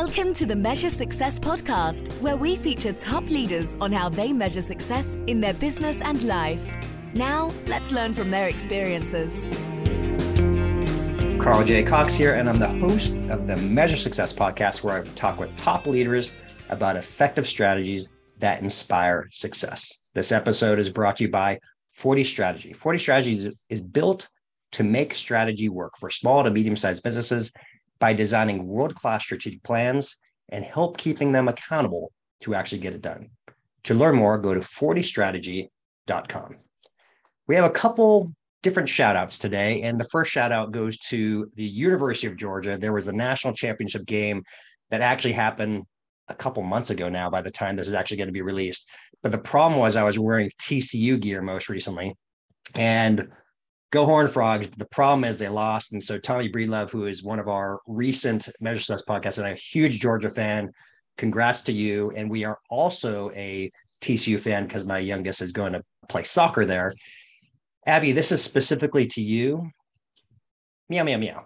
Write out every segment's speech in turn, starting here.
Welcome to the Measure Success podcast, where we feature top leaders on how they measure success in their business and life. Now, let's learn from their experiences. Carl J. Cox here, and I'm the host of the Measure Success podcast, where I talk with top leaders about effective strategies that inspire success. This episode is brought to you by 40 Strategy. 40 Strategies is built to make strategy work for small to medium sized businesses by designing world class strategic plans and help keeping them accountable to actually get it done. To learn more, go to 40strategy.com. We have a couple different shout outs today. And the first shout out goes to the University of Georgia. There was a national championship game that actually happened a couple months ago now by the time this is actually going to be released. But the problem was I was wearing TCU gear most recently. And go Horn Frogs. The problem is they lost. And so Tommy Breedlove, who is one of our recent Measure Success podcasts and a huge Georgia fan, congrats to you. And we are also a TCU fan because my youngest is going to play soccer there. Abby, this is specifically to you. Meow, meow, meow.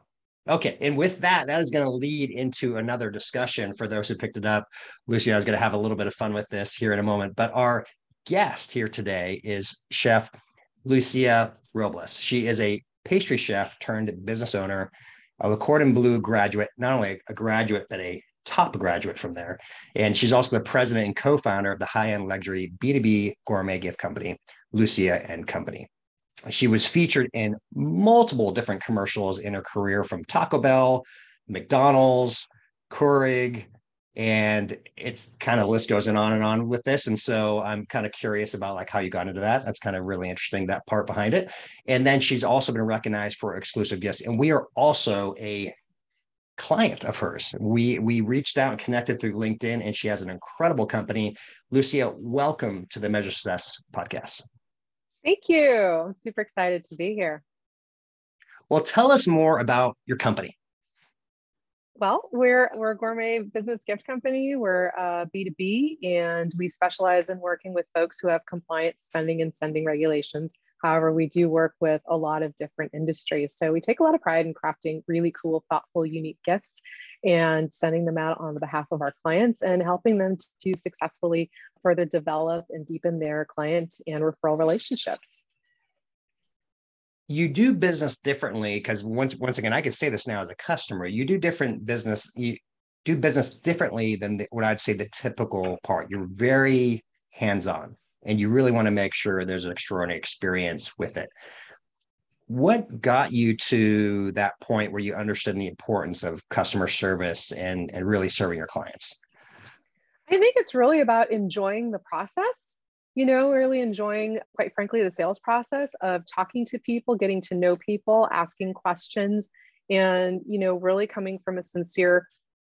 Okay. And with that, that is going to lead into another discussion for those who picked it up. Lucia is going to have a little bit of fun with this here in a moment. But our guest here today is Chef Lucia Robles. She is a pastry chef turned business owner, a Le Cordon Bleu graduate, not only a graduate, but a top graduate from there. And she's also the president and co-founder of the high-end luxury B2B gourmet gift company, Lucia and Company. She was featured in multiple different commercials in her career from Taco Bell, McDonald's, Keurig, and it's kind of list goes on and on with this. And so i'm kind of curious about like how you got into that. That's kind of really interesting that part behind it. And then she's also been recognized for exclusive gifts. And we are also a client of hers. We we reached out and connected through linkedin and she has an incredible company. Lucia welcome to the measure success podcast. Thank you. I'm super excited to be here. Well tell us more about your company well, we're we're a gourmet business gift company. We're uh, B two B, and we specialize in working with folks who have compliant spending and sending regulations. However, we do work with a lot of different industries. So we take a lot of pride in crafting really cool, thoughtful, unique gifts and sending them out on behalf of our clients and helping them to successfully further develop and deepen their client and referral relationships you do business differently because once once again, I can say this now as a customer. You do different business. You do business differently than the, what I'd say the typical part. You're very hands on, and you really want to make sure there's an extraordinary experience with it. What got you to that point where you understood the importance of customer service and and really serving your clients? I think it's really about enjoying the process you know, really enjoying, quite frankly, the sales process of talking to people, getting to know people, asking questions, and, you know, really coming from a sincere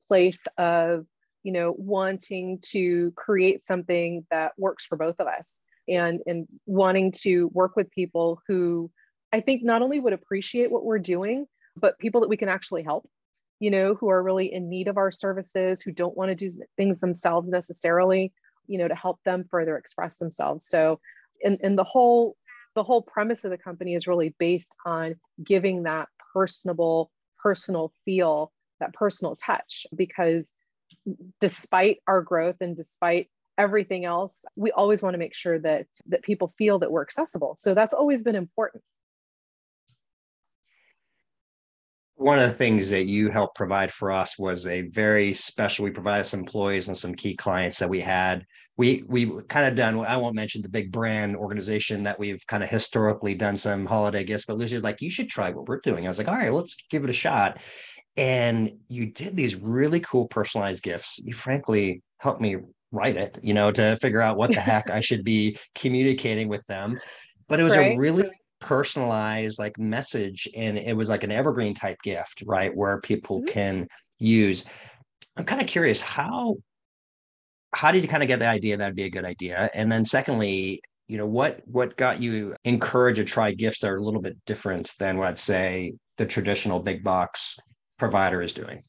place of, you know, wanting to create something that works for both of us and, and wanting to work with people who I think not only would appreciate what we're doing, but people that we can actually help you know, who are really in need of our services, who don't want to do things themselves necessarily, you know to help them further express themselves. So and, and the whole the whole premise of the company is really based on giving that personable personal feel that personal touch because despite our growth and despite everything else we always want to make sure that that people feel that we're accessible. So that's always been important one of the things that you helped provide for us was a very special we provided some employees and some key clients that we had. We we kind of done i won't mention the big brand organization that we've kind of historically done some holiday gifts but lucy's like you should try what we're doing. I was like all right let's give it a shot. And you did these really cool personalized gifts. You frankly helped me write it you know to figure out what the heck i should be communicating with them. But it was right. a really personalized like message and it was like an evergreen type gift right where people mm-hmm. can use. I'm kind of curious how how did you kind of get the idea that'd be a good idea? And then secondly you know what what got you encourage or try gifts that are a little bit different than what I'd say the traditional big box provider is doing?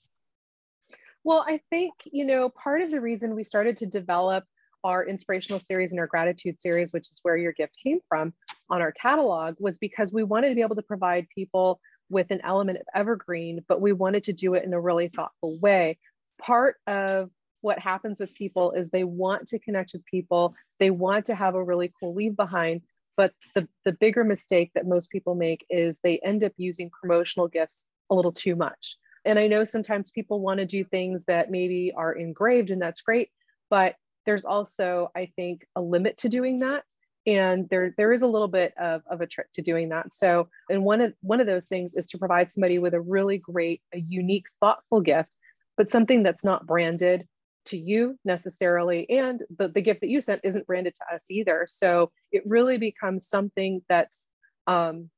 Well i think you know part of the reason we started to develop our inspirational series and our gratitude series, which is where your gift came from on our catalog, was because we wanted to be able to provide people with an element of evergreen, but we wanted to do it in a really thoughtful way. Part of what happens with people is they want to connect with people, they want to have a really cool leave behind. But the, the bigger mistake that most people make is they end up using promotional gifts a little too much. And I know sometimes people want to do things that maybe are engraved, and that's great. But there's also, I think, a limit to doing that. And there, there is a little bit of, of a trick to doing that. So, and one of one of those things is to provide somebody with a really great, a unique, thoughtful gift, but something that's not branded to you necessarily. And the, the gift that you sent isn't branded to us either. So it really becomes something that's um,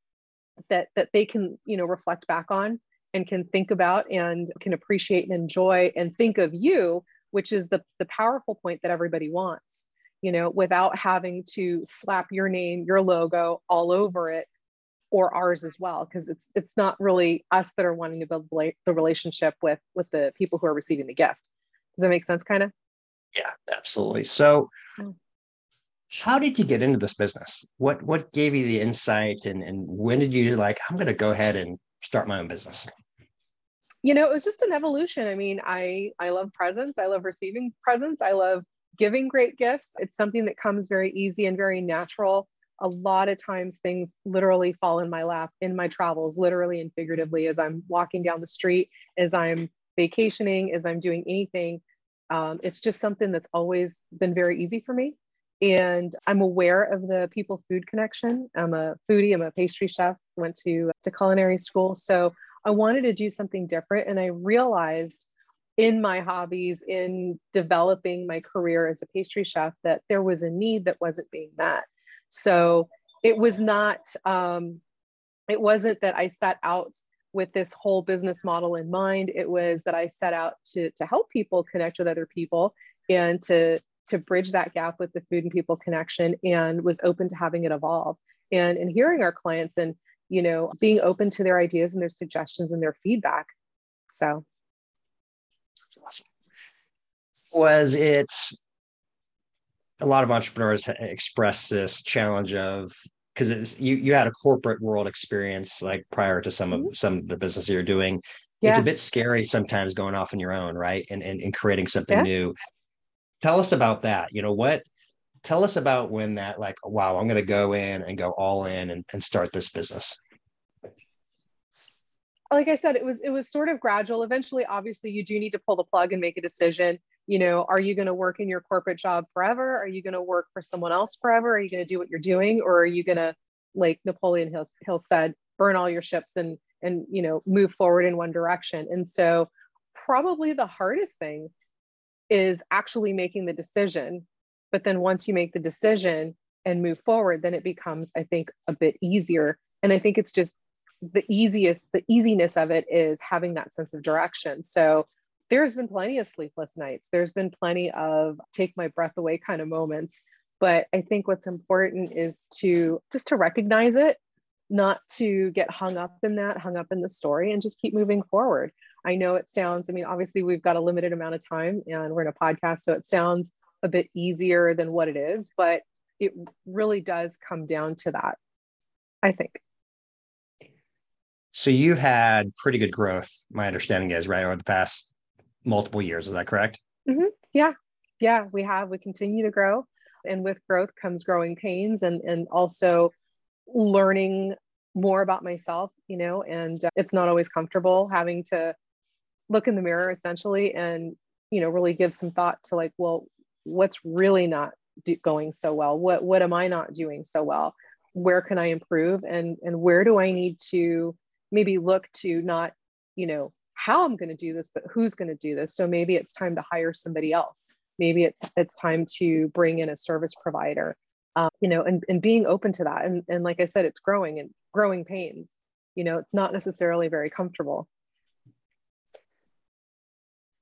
that that they can, you know, reflect back on and can think about and can appreciate and enjoy and think of you which is the, the powerful point that everybody wants, you know, without having to slap your name, your logo all over it or ours as well because it's it's not really us that are wanting to build the relationship with with the people who are receiving the gift. Does that make sense kind of yeah absolutely. So mm. how did you get into this business? What what gave you the insight and and when did you like i'm going to go ahead and start my own business you know, it was just an evolution. I mean, I I love presents. I love receiving presents. I love giving great gifts. It's something that comes very easy and very natural. A lot of times things literally fall in my lap in my travels, literally and figuratively, as I'm walking down the street, as I'm vacationing, as I'm doing anything. Um, it's just something that's always been very easy for me. And I'm aware of the people food connection. I'm a foodie, I'm a pastry chef, went to, to culinary school. So I wanted to do something different. And I realized in my hobbies, in developing my career as a pastry chef, that there was a need that wasn't being met. So it was not, um, it wasn't that I set out with this whole business model in mind. It was that I set out to, to help people connect with other people and to, to bridge that gap with the food and people connection and was open to having it evolve. And and hearing our clients and you know, being open to their ideas and their suggestions and their feedback. So awesome. Was it a lot of entrepreneurs express this challenge of because you you had a corporate world experience like prior to some mm-hmm. of some of the business you're doing. Yeah. It's a bit scary sometimes going off on your own, right? And and, and creating something yeah. new. Tell us about that. You know, what tell us about when that like wow i'm going to go in and go all in and, and start this business. Like i said it was it was sort of gradual. Eventually obviously you do need to pull the plug and make a decision. You know are you going to work in your corporate job forever? Are you going to work for someone else forever? Are you going to do what you're doing? Or are you going to like napoleon hill, hill said burn all your ships and and you know move forward in one direction? And so probably the hardest thing is actually making the decision but then once you make the decision and move forward, then it becomes, I think, a bit easier. And I think it's just the easiest, the easiness of it is having that sense of direction. So there's been plenty of sleepless nights. There's been plenty of take my breath away kind of moments. But I think what's important is to just to recognize it, not to get hung up in that, hung up in the story, and just keep moving forward. I know it sounds, I mean, obviously we've got a limited amount of time and we're in a podcast, so it sounds a bit easier than what it is, but it really does come down to that, I think. So you've had pretty good growth, my understanding is, right, over the past multiple years. Is that correct? Mm-hmm. Yeah. Yeah, we have. We continue to grow. And with growth comes growing pains and, and also learning more about myself, you know, and uh, it's not always comfortable having to look in the mirror essentially and, you know, really give some thought to like, well, what's really not do, going so well what what am i not doing so well where can i improve and and where do i need to maybe look to not you know how i'm going to do this but who's going to do this so maybe it's time to hire somebody else maybe it's it's time to bring in a service provider um, you know, and, and being open to that. And, and like I said, it's growing and growing pains. You know, it's not necessarily very comfortable.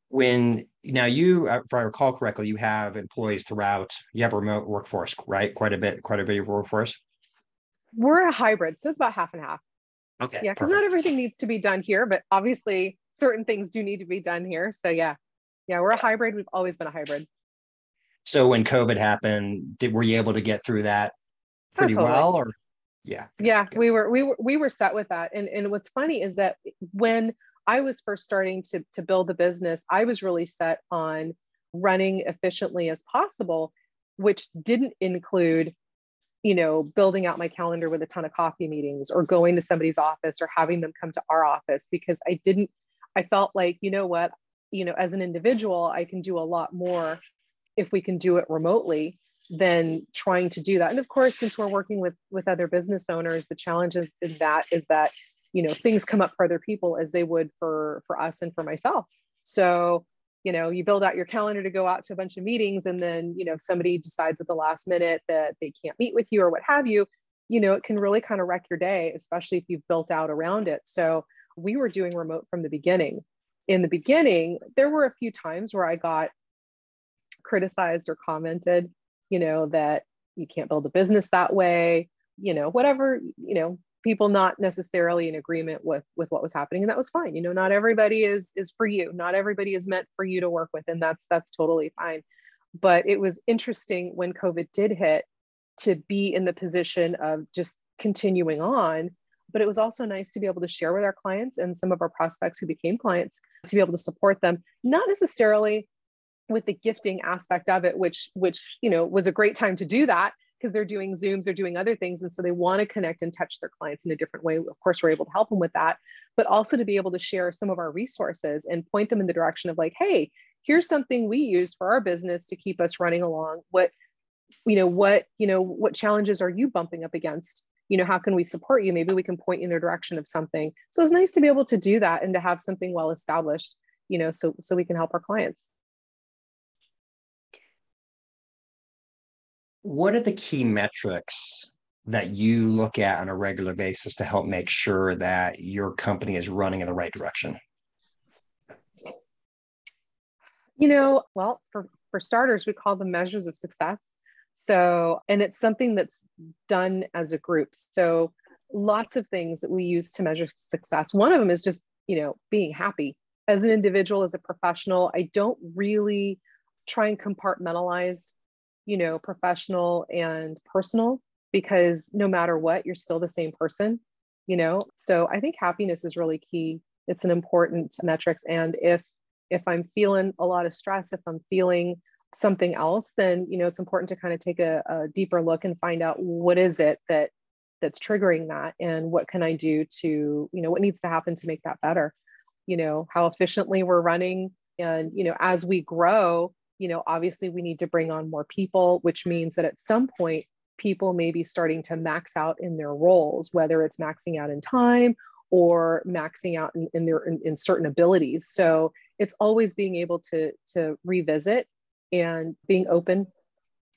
When now you, uh, if I recall correctly, you have employees throughout. You have a remote workforce, right? Quite a bit, quite a bit of workforce. We're a hybrid, so it's about half and half. Okay. Yeah, because not everything needs to be done here, but obviously certain things do need to be done here. So yeah, yeah, we're a hybrid. We've always been a hybrid. So when COVID happened, did were you able to get through that Oh, pretty totally. well, or yeah? yeah we were we were we were set with that and and what's funny is that when i was first starting to to build the business i was really set on running efficiently as possible which didn't include you know building out my calendar with a ton of coffee meetings or going to somebody's office or having them come to our office because i didn't i felt like you know what you know as an individual i can do a lot more if we can do it remotely than trying to do that. And of course, since we're working with with other business owners, the challenges in that is that you know things come up for other people as they would for for us and for myself. So you know you build out your calendar to go out to a bunch of meetings and then you know somebody decides at the last minute that they can't meet with you or what have you you know it can really kind of wreck your day especially if you've built out around it so we were doing remote from the beginning in the beginning there were a few times where i got criticized or commented you know that you can't build a business that way you know whatever you know people not necessarily in agreement with with what was happening and that was fine you know not everybody is is for you not everybody is meant for you to work with and that's that's totally fine. But it was interesting when covid did hit to be in the position of just continuing on but it was also nice to be able to share with our clients and some of our prospects who became clients to be able to support them not necessarily with the gifting aspect of it which which you know was a great time to do that because they're doing zooms they're doing other things and so they want to connect and touch their clients in a different way. Of course we're able to help them with that but also to be able to share some of our resources and point them in the direction of like hey here's something we use for our business to keep us running along. What you know what you know what challenges are you bumping up against? You know how can we support you? Maybe we can point you in the direction of something. So it's nice to be able to do that and to have something well established you know so so we can help our clients What are the key metrics that you look at on a regular basis to help make sure that your company is running in the right direction? You know, well, for, for starters, we call them measures of success. So, and it's something that's done as a group. So, lots of things that we use to measure success. One of them is just, you know, being happy. As an individual, as a professional, I don't really try and compartmentalize, you know, professional and personal because no matter what, you're still the same person, you know? So, I think happiness is really key. It's an important metrics. And if if I'm feeling a lot of stress, if I'm feeling something else, then you know it's important to kind of take a, a, deeper look and find out what is it that that's triggering that, and what can I do to you know what needs to happen to make that better. You know how efficiently we're running, and you know as we grow, you know obviously we need to bring on more people, which means that at some point people may be starting to max out in their roles, whether it's maxing out in time or maxing out in, in their in, in certain abilities. So it's always being able to to revisit and being open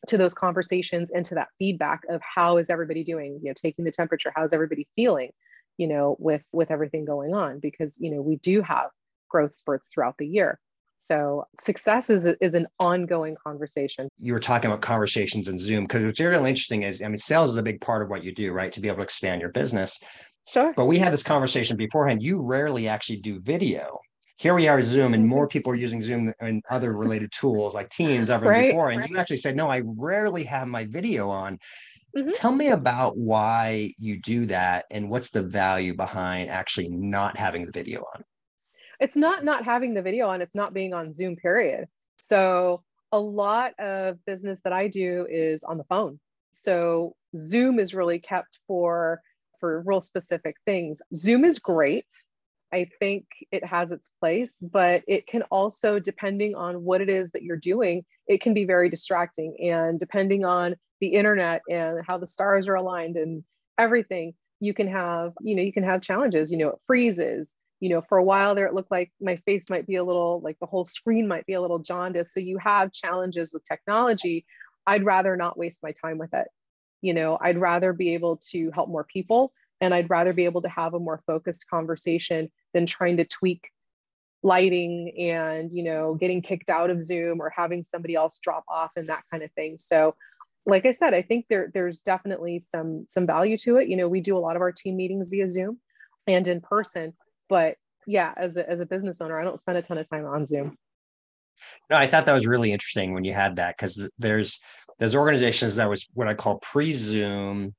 to those conversations and to that feedback of how is everybody doing you know taking the temperature how's everybody feeling you know with with everything going on because you know we do have growth spurts throughout the year so success is, is an ongoing conversation You were talking about conversations in Zoom because what's really interesting is, I mean, sales is a big part of what you do, right? To be able to expand your business. sure But we had this conversation beforehand. You rarely actually do video. Here we are, Zoom, and more people are using Zoom and other related tools like Teams ever Right, before. And right. you actually said, no, I rarely have my video on. Mhm. Tell me about why you do that and what's the value behind actually not having the video on. It's not not having the video on it's not being on zoom period. So a lot of business that i do is on the phone. So zoom is really kept for for real specific things. Zoom is great. I think it has its place but it can also depending on what it is that you're doing it can be very distracting. And depending on the internet and how the stars are aligned and everything you can have you know you can have challenges. You know it freezes you know, for a while there, it looked like my face might be a little like the whole screen might be a little jaundiced. So you have challenges with technology. I'd rather not waste my time with it. You know, I'd rather be able to help more people and I'd rather be able to have a more focused conversation than trying to tweak lighting and, you know, getting kicked out of Zoom or having somebody else drop off and that kind of thing. So like I said, I think there there's definitely some some value to it. You know, we do a lot of our team meetings via Zoom and in person, but yeah, as a, as a business owner, I don't spend a ton of time on Zoom. No, I thought that was really interesting when you had that because there's there's organizations that was what I call pre-Zoom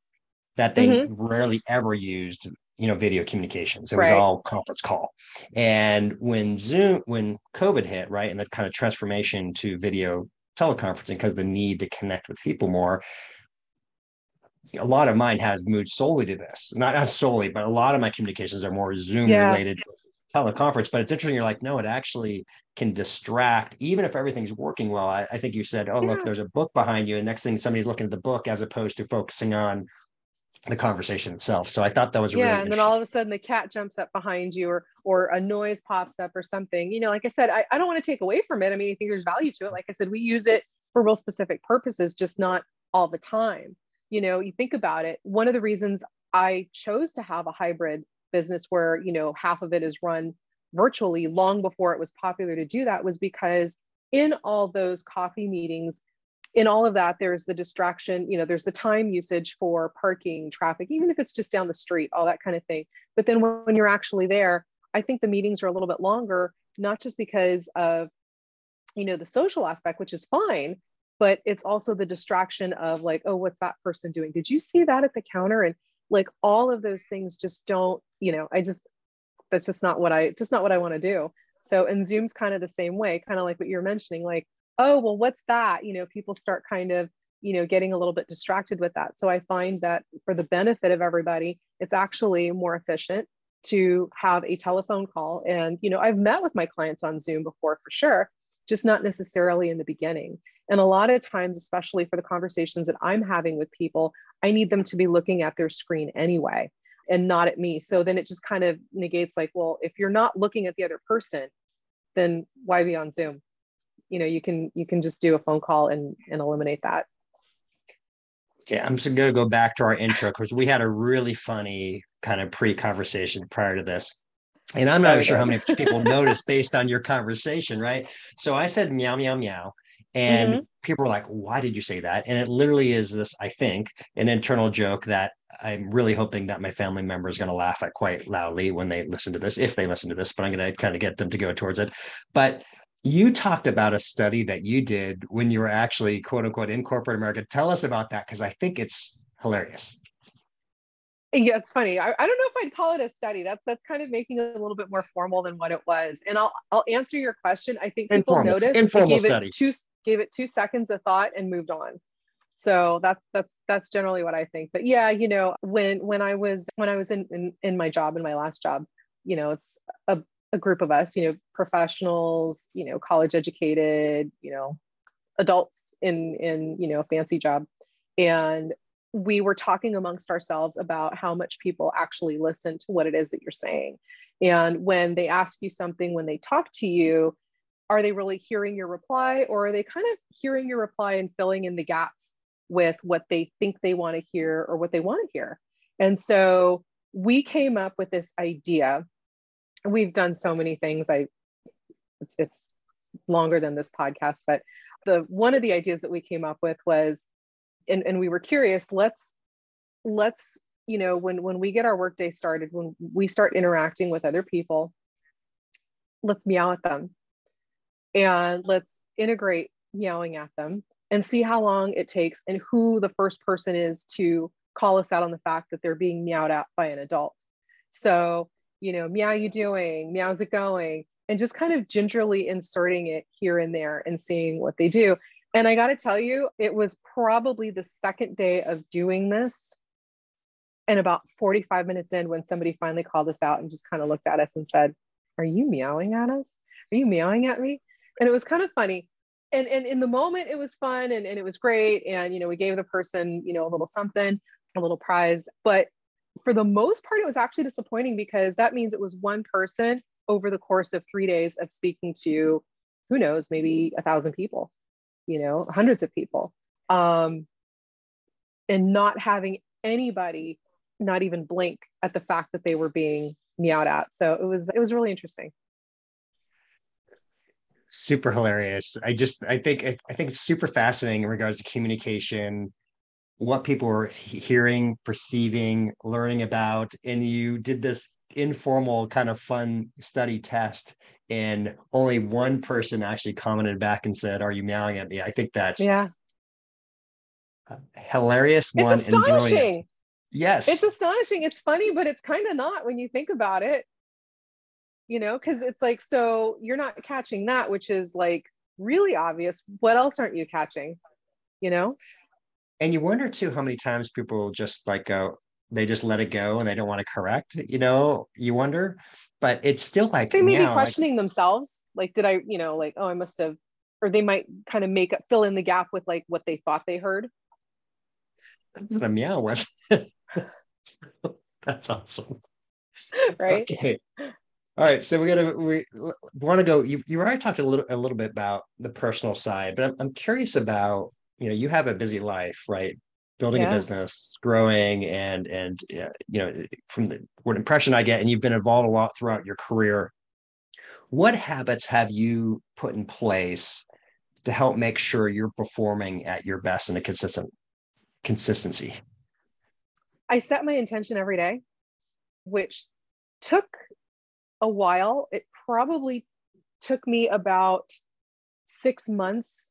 that they mm-hmm. rarely ever used, you know, video communications. It right. was all conference call. And when Zoom, when COVID hit, right, and the kind of transformation to video teleconferencing because the need to connect with people more, a lot of mine has moved solely to this. Not, not solely, but a lot of my communications are more Zoom yeah. related teleconference. But it's interesting. You're like, no, it actually can distract, even if everything's working well. I, I think you said, oh, yeah. look, there's a book behind you. And next thing somebody's looking at the book as opposed to focusing on the conversation itself. So I thought that was yeah, really and then all of a sudden the cat jumps up behind you, or or a noise pops up or something. You know, like I said, I, I don't want to take away from it. I mean, I think there's value to it. Like I said, we use it for real specific purposes, just not all the time. You know, you think about it. One of the reasons I chose to have a hybrid business where you know half of it is run virtually long before it was popular to do that was because in all those coffee meetings in all of that there's the distraction you know there's the time usage for parking traffic even if it's just down the street all that kind of thing but then when, you're actually there i think the meetings are a little bit longer not just because of you know the social aspect which is fine but it's also the distraction of like oh what's that person doing did you see that at the counter and like all of those things just don't you know i just that's just not what i just not what i want to do so and zoom's kind of the same way kind of like what you're mentioning like oh, well, what's that? You know, people start kind of, you know, getting a little bit distracted with that. So I find that for the benefit of everybody, it's actually more efficient to have a telephone call. And, you know, I've met with my clients on Zoom before for sure, just not necessarily in the beginning. And a lot of times, especially for the conversations that I'm having with people, I need them to be looking at their screen anyway and not at me. So then it just kind of negates like, well, if you're not looking at the other person, then why be on Zoom? you know you can you can just do a phone call and and eliminate that. Okay i'm just going to go back to our intro because we had a really funny kind of pre-conversation prior to this. And i'm not sure how many people noticed based on your conversation right? So i said meow meow meow and mm-hmm. people were like why did you say that and it literally is this i think an internal joke that i'm really hoping that my family member is going to laugh at quite loudly when they listen to this if they listen to this but i'm going to kind of get them to go towards it but you talked about a study that you did when you were actually quote unquote in corporate America. Tell us about that because I think it's hilarious. Yeah, it's funny. I, I don't know if I'd call it a study. That's that's kind of making it a little bit more formal than what it was. And I'll I'll answer your question. I think people informal, noticed informal study. two gave it two seconds of thought and moved on. So that's that's that's generally what I think. But yeah, you know, when when I was when I was in in, in my job in my last job, you know, it's a a group of us, you know, professionals, you know, college educated, you know, adults in in you know a fancy job, and we were talking amongst ourselves about how much people actually listen to what it is that you're saying, and when they ask you something, when they talk to you, are they really hearing your reply, or are they kind of hearing your reply and filling in the gaps with what they think they want to hear or what they want to hear? And so we came up with this idea we've done so many things. I it's, it's longer than this podcast, but the one of the ideas that we came up with was, and, and we were curious, let's let's you know when when we get our workday started, when we start interacting with other people, let's meow at them, and let's integrate meowing at them and see how long it takes and who the first person is to call us out on the fact that they're being meowed at by an adult. So you know, meow you doing, meow's it going, and just kind of gingerly inserting it here and there and seeing what they do. And I got to tell you, it was probably the second day of doing this. And about 45 minutes in, when somebody finally called us out and just kind of looked at us and said, Are you meowing at us? Are you meowing at me? And it was kind of funny. And, and in the moment, it was fun and, and it was great. And, you know, we gave the person, you know, a little something, a little prize. But for the most part, it was actually disappointing because that means it was one person over the course of three days of speaking to, who knows, maybe a thousand people, you know, hundreds of people. Um, and not having anybody not even blink at the fact that they were being meowed at. So it was it was really interesting. Super hilarious. I just I think I think it's super fascinating in regards to communication, what people were hearing, perceiving, learning about, and you did this informal kind of fun study test and only one person actually commented back and said are you meowing at me? I think that's yeah. hilarious it's one astonishing. and yes. It's astonishing. It's funny but it's kind of not when you think about it you know because it's like so you're not catching that which is like really obvious. What else aren't you catching? You know? And you wonder too how many times people just like go they just let it go and they don't want to correct you know you wonder. But it's still like they may meow, be questioning like, themselves like did i you know like oh i must have or they might kind of make up fill in the gap with like what they thought they heard. That wasn't a meow was. That's awesome. Right? Okay all right so we're gonna we want to go you, you already talked a little a little bit about the personal side but I'm, I'm curious about you know you have a busy life right building yeah. a business, growing, and and you know from the what impression I get, and you've been involved a lot throughout your career. What habits have you put in place to help make sure you're performing at your best in a consistent consistency? I set my intention every day, which took a while. It probably took me about six months.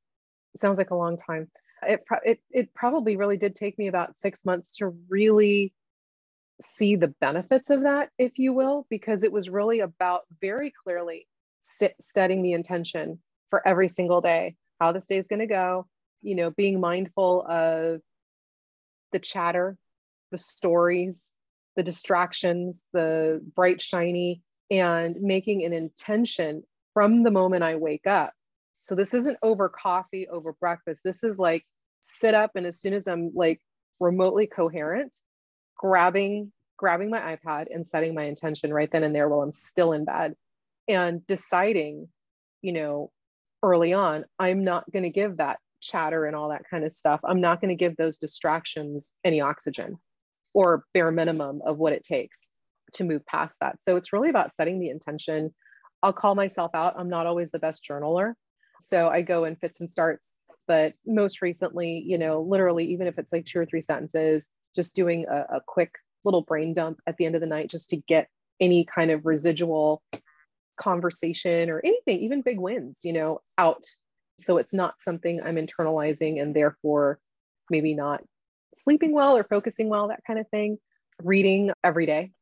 Sounds like a long time it, it, it probably really did take me about six months to really see the benefits of that, if you will, because it was really about very clearly sit, setting the intention for every single day, how this day is going to go, you know, being mindful of the chatter, the stories, the distractions, the bright, shiny, and making an intention from the moment I wake up so this isn't over coffee, over breakfast. This is like sit up and as soon as I'm like remotely coherent, grabbing grabbing my iPad and setting my intention right then and there while I'm still in bed and deciding, you know, early on, I'm not going to give that chatter and all that kind of stuff. I'm not going to give those distractions any oxygen or bare minimum of what it takes to move past that. So it's really about setting the intention. I'll call myself out. I'm not always the best journaler. So I go in fits and starts. But most recently, you know, literally, even if it's like two or three sentences, just doing a, a quick little brain dump at the end of the night just to get any kind of residual conversation or anything, even big wins, you know, out. So it's not something I'm internalizing and therefore maybe not sleeping well or focusing well, that kind of thing. Reading every day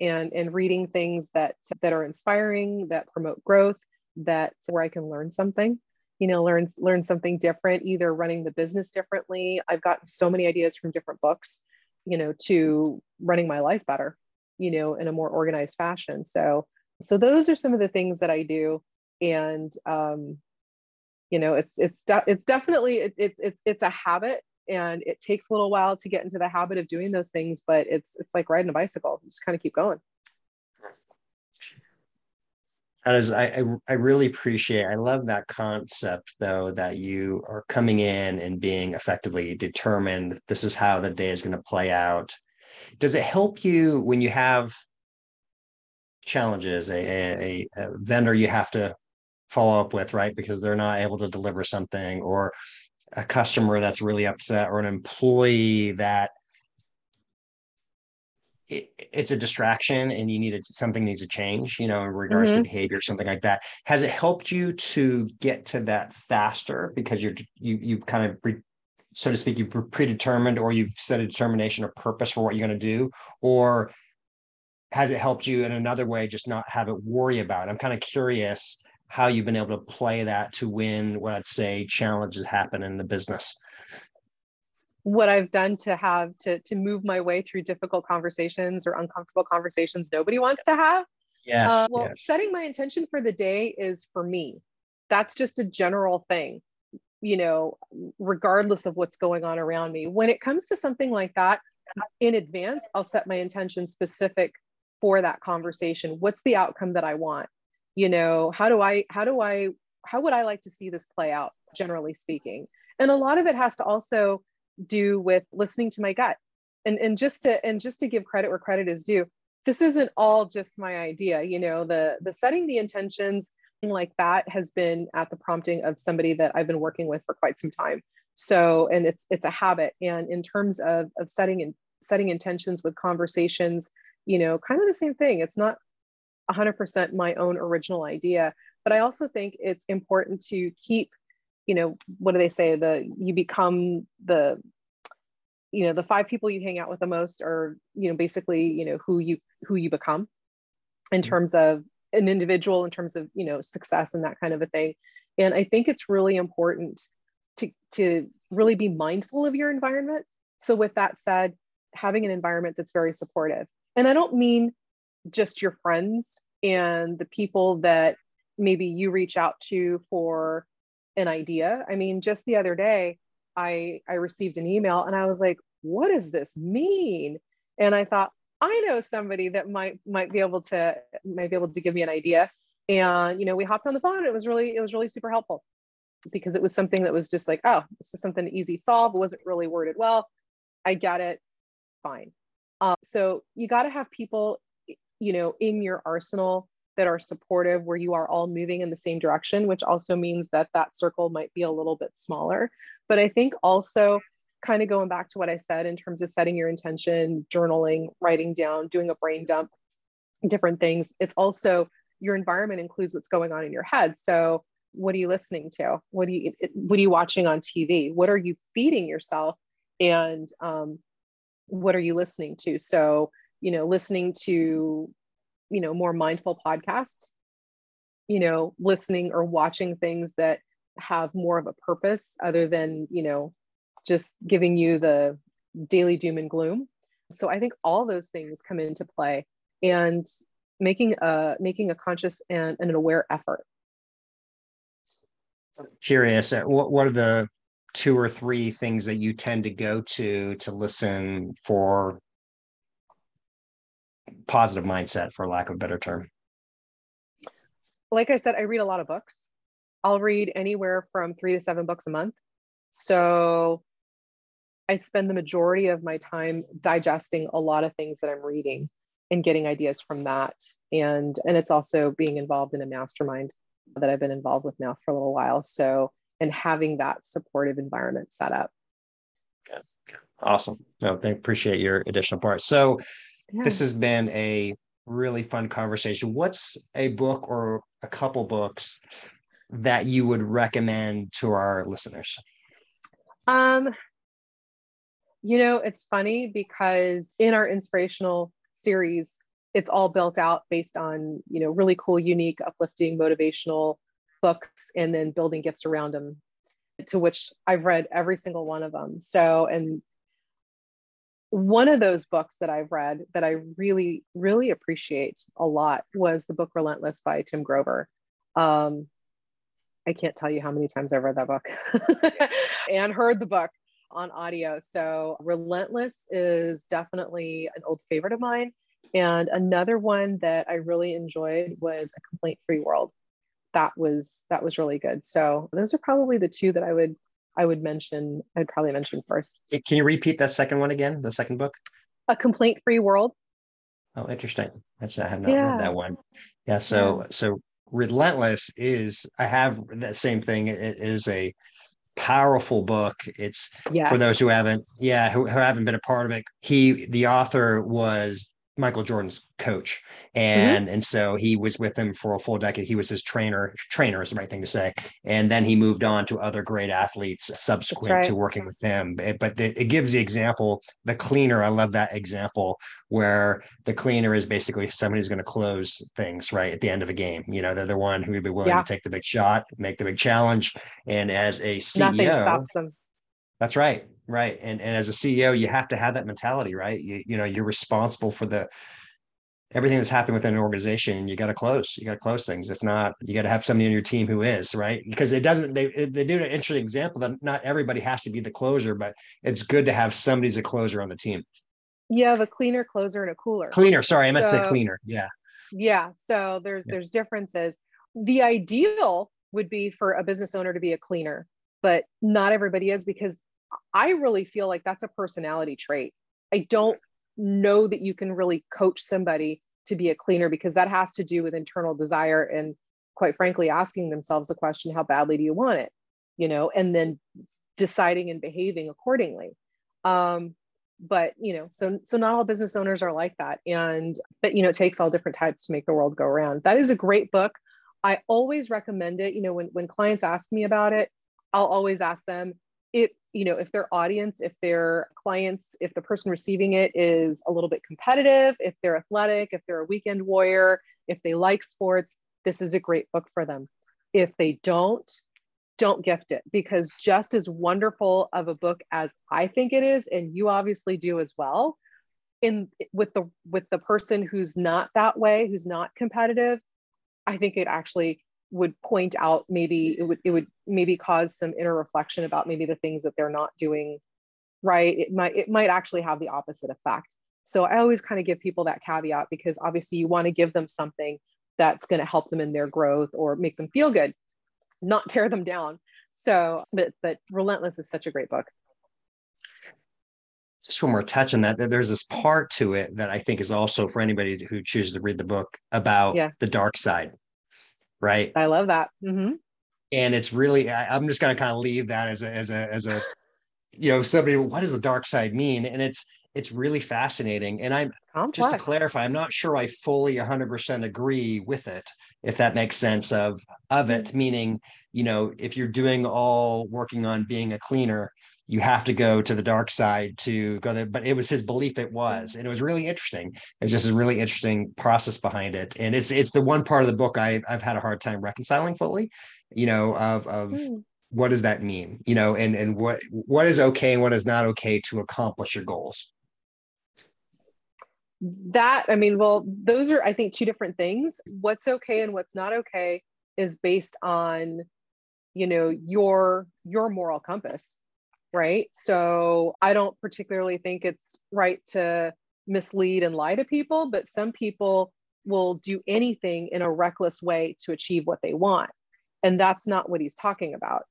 and and reading things that that are inspiring, that promote growth, that where I can learn something, you know, learn learn something different, either running the business differently. I've gotten so many ideas from different books, you know, to running my life better, you know, in a more organized fashion. So so those are some of the things that I do. And um, you know, it's it's de- it's definitely it, it's it's it's a habit and it takes a little while to get into the habit of doing those things, but it's it's like riding a bicycle. You just kind of keep going that is I, I, I really appreciate i love that concept though that you are coming in and being effectively determined this is how the day is going to play out does it help you when you have challenges a, a, a vendor you have to follow up with right because they're not able to deliver something or a customer that's really upset or an employee that it, it's a distraction and you need something needs to change you know in regards mm-hmm. to behavior something like that has it helped you to get to that faster because you're you you've kind of pre, so to speak you've predetermined or you've set a determination or purpose for what you're going to do or has it helped you in another way just not have it worry about it? i'm kind of curious how you've been able to play that to win what i'd say challenges happen in the business what I've done to have to to move my way through difficult conversations or uncomfortable conversations nobody wants to have. Yes. Uh, well, yes. setting my intention for the day is for me. That's just a general thing, you know, regardless of what's going on around me. When it comes to something like that, in advance, I'll set my intention specific for that conversation. What's the outcome that I want? You know, how do I how do I how would I like to see this play out generally speaking? And a lot of it has to also do with listening to my gut. And, and just to and just to give credit where credit is due, this isn't all just my idea. You know, the the setting the intentions like that has been at the prompting of somebody that I've been working with for quite some time. So, and it's it's a habit. And in terms of of setting and setting intentions with conversations, you know, kind of the same thing. It's not 100% my own original idea, but I also think it's important to keep, you know, what do they say? The you become the you know the five people you hang out with the most are you know basically you know who you who you become in mm-hmm. terms of an individual in terms of you know success and that kind of a thing and i think it's really important to to really be mindful of your environment so with that said having an environment that's very supportive and i don't mean just your friends and the people that maybe you reach out to for an idea. I mean just the other day i i received an email and i was like what does this mean? And i thought i know somebody that might might be able to might be able to give me an idea. And you know we hopped on the phone. It was really it was really super helpful because it was something that was just like oh it's just something easy solve. It wasn't really worded well. I get it. Fine. Uh, so you got to have people you know in your arsenal that are supportive where you are all moving in the same direction which also means that that circle might be a little bit smaller. But i think also kind of going back to what i said in terms of setting your intention journaling writing down doing a brain dump different things it's also your environment includes what's going on in your head. So what are you listening to? What are you what are you watching on tv what are you feeding yourself? And um, what are you listening to? So you know listening to you know more mindful podcasts you know listening or watching things that have more of a purpose other than you know just giving you the daily doom and gloom. So i think all those things come into play and making a making a conscious and, and an aware effort. Curious uh, what, what are the two or three things that you tend to go to to listen for positive mindset for lack of a better term. Like i said i read a lot of books. I'll read anywhere from three to seven books a month. So i spend the majority of my time digesting a lot of things that i'm reading and getting ideas from that. And and it's also being involved in a mastermind that i've been involved with now for a little while. So and having that supportive environment set up. Yeah, awesome. No, i appreciate your additional part. So yeah. this has been a really fun conversation. What's a book or a couple books that you would recommend to our listeners? Um you know it's funny because in our inspirational series it's all built out based on you know really cool unique uplifting motivational books and then building gifts around them to which i've read every single one of them so and one of those books that i've read that i really really appreciate a lot was the book relentless by tim grover um, i can't tell you how many times i've read that book and heard the book on audio so relentless is definitely an old favorite of mine and another one that I really enjoyed was A Complaint Free World. That was that was really good. So those are probably the two that I would I would mention. I'd probably mention first. Can you repeat that second one again? The second book? A Complaint Free World. Oh, interesting. Actually, I have not yeah. read that one. Yeah. So yeah. so Relentless is I have that same thing. It is a powerful book. It's yes. for those who haven't, yeah, who, who haven't been a part of it. He, the author was Michael Jordan's coach, mm-hmm. and mm-hmm. and so he was with him for a full decade. He was his trainer. Trainer is the right thing to say. And then he moved on to other great athletes subsequent right. to working with him. But it, it gives the example. The cleaner, I love that example where the cleaner is basically somebody who's going to close things right at the end of a game. You know, they're the one who would be willing yeah. to take the big shot, make the big challenge. And as a CEO, nothing stops them. That's right. Right. And and as a CEO, you have to have that mentality, right? You you know, you're responsible for the everything that's happening within an organization. You got to close. You got to close things. If not, you got to have somebody on your team who is right because it doesn't. They they do an interesting example that not everybody has to be the closer, but it's good to have somebody as a closer on the team. You have a cleaner, closer, and a cooler. Cleaner. Sorry, I meant so, to say cleaner. Yeah. Yeah. So there's yeah. there's differences. The ideal would be for a business owner to be a cleaner, but not everybody is because I really feel like that's a personality trait. I don't know that you can really coach somebody to be a cleaner because that has to do with internal desire and quite frankly asking themselves the question how badly do you want it? You know and then deciding and behaving accordingly. Um, but you know so so not all business owners are like that. And but you know it takes all different types to make the world go around. That is a great book. I always recommend it. You know when when clients ask me about it i'll always ask them you know if their audience if their clients if the person receiving it is a little bit competitive if they're athletic if they're a weekend warrior if they like sports this is a great book for them. If they don't don't gift it because just as wonderful of a book as i think it is and you obviously do as well in with the with the person who's not that way who's not competitive i think it actually would point out maybe it would it would maybe cause some inner reflection about maybe the things that they're not doing right. It might it might actually have the opposite effect. So i always kind of give people that caveat because obviously you want to give them something that's going to help them in their growth or make them feel good not tear them down. So but but relentless is such a great book. Just one more touch on that. There's this part to it that i think is also for anybody who chooses to read the book about yeah. the dark side right? I love that. Mm-hmm. And it's really, I, am just going to kind of leave that as a, as a, as a, you know, somebody, what does the dark side mean? And it's, it's really fascinating. And I'm Complex. just to clarify, I'm not sure I fully 100% agree with it, if that makes sense of, of it, mm-hmm. meaning, you know, if you're doing all working on being a cleaner, you have to go to the dark side to go there. But it was his belief it was. And it was really interesting. It was just a really interesting process behind it. And it's it's the one part of the book I, I've had a hard time reconciling fully, you know, of of mm. what does that mean? You know, and and what what is okay and what is not okay to accomplish your goals. That I mean, well, those are I think two different things. What's okay and what's not okay is based on you know your your moral compass right? So I don't particularly think it's right to mislead and lie to people, but some people will do anything in a reckless way to achieve what they want. And that's not what he's talking about,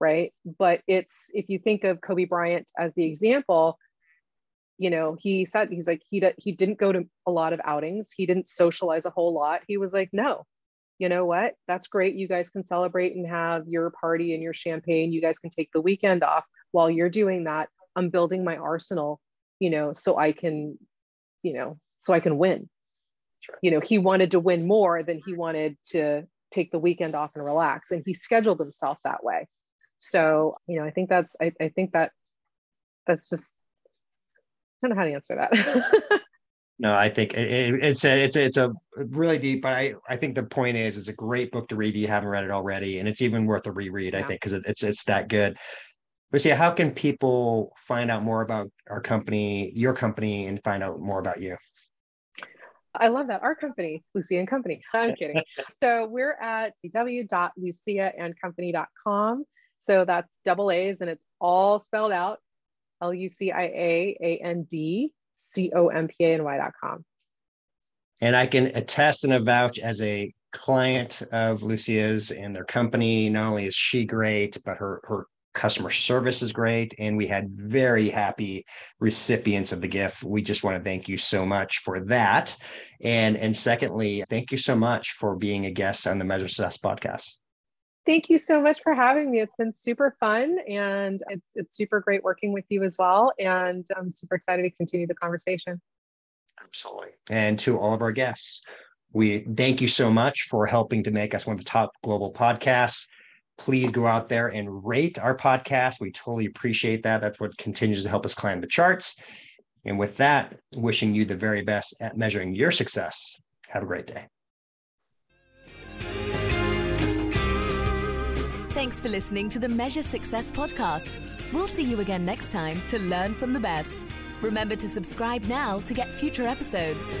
right? But it's if you think of Kobe Bryant as the example, you know, he said he's like he he didn't go to a lot of outings, he didn't socialize a whole lot. He was like, "No, you know what? That's great. You guys can celebrate and have your party and your champagne. You guys can take the weekend off. While you're doing that, I'm building my arsenal, you know, so I can, you know, so I can win. Sure. You know, he wanted to win more than he wanted to take the weekend off and relax. And he scheduled himself that way. So, you know, I think that's, I, I think that that's just, I don't know how to answer that. no, I think it, it's a, it's a, it's a really deep, but I, I think the point is it's a great book to read. If you haven't read it already, and it's even worth a reread. Yeah. I think because it, it's it's that good. Yeah, how can people find out more about our company, your company, and find out more about you? I love that. Our company, Lucia and Company. I'm kidding. so we're at www.luciaandcompany.com. So that's double A's and it's all spelled out L U C I A A N D C O M P A N Y.com. And I can attest and avouch as a client of Lucia's and their company. Not only is she great, but her her customer service is great and we had very happy recipients of the gift we just want to thank you so much for that and and secondly thank you so much for being a guest on the measure success podcast Thank you so much for having me. It's been super fun and it's it's super great working with you as well. And I'm super excited to continue the conversation. Absolutely. And to all of our guests, we thank you so much for helping to make us one of the top global podcasts. Please go out there and rate our podcast. We totally appreciate that. That's what continues to help us climb the charts. And with that, wishing you the very best at measuring your success. Have a great day. Thanks for listening to the Measure Success podcast. We'll see you again next time to learn from the best. Remember to subscribe now to get future episodes.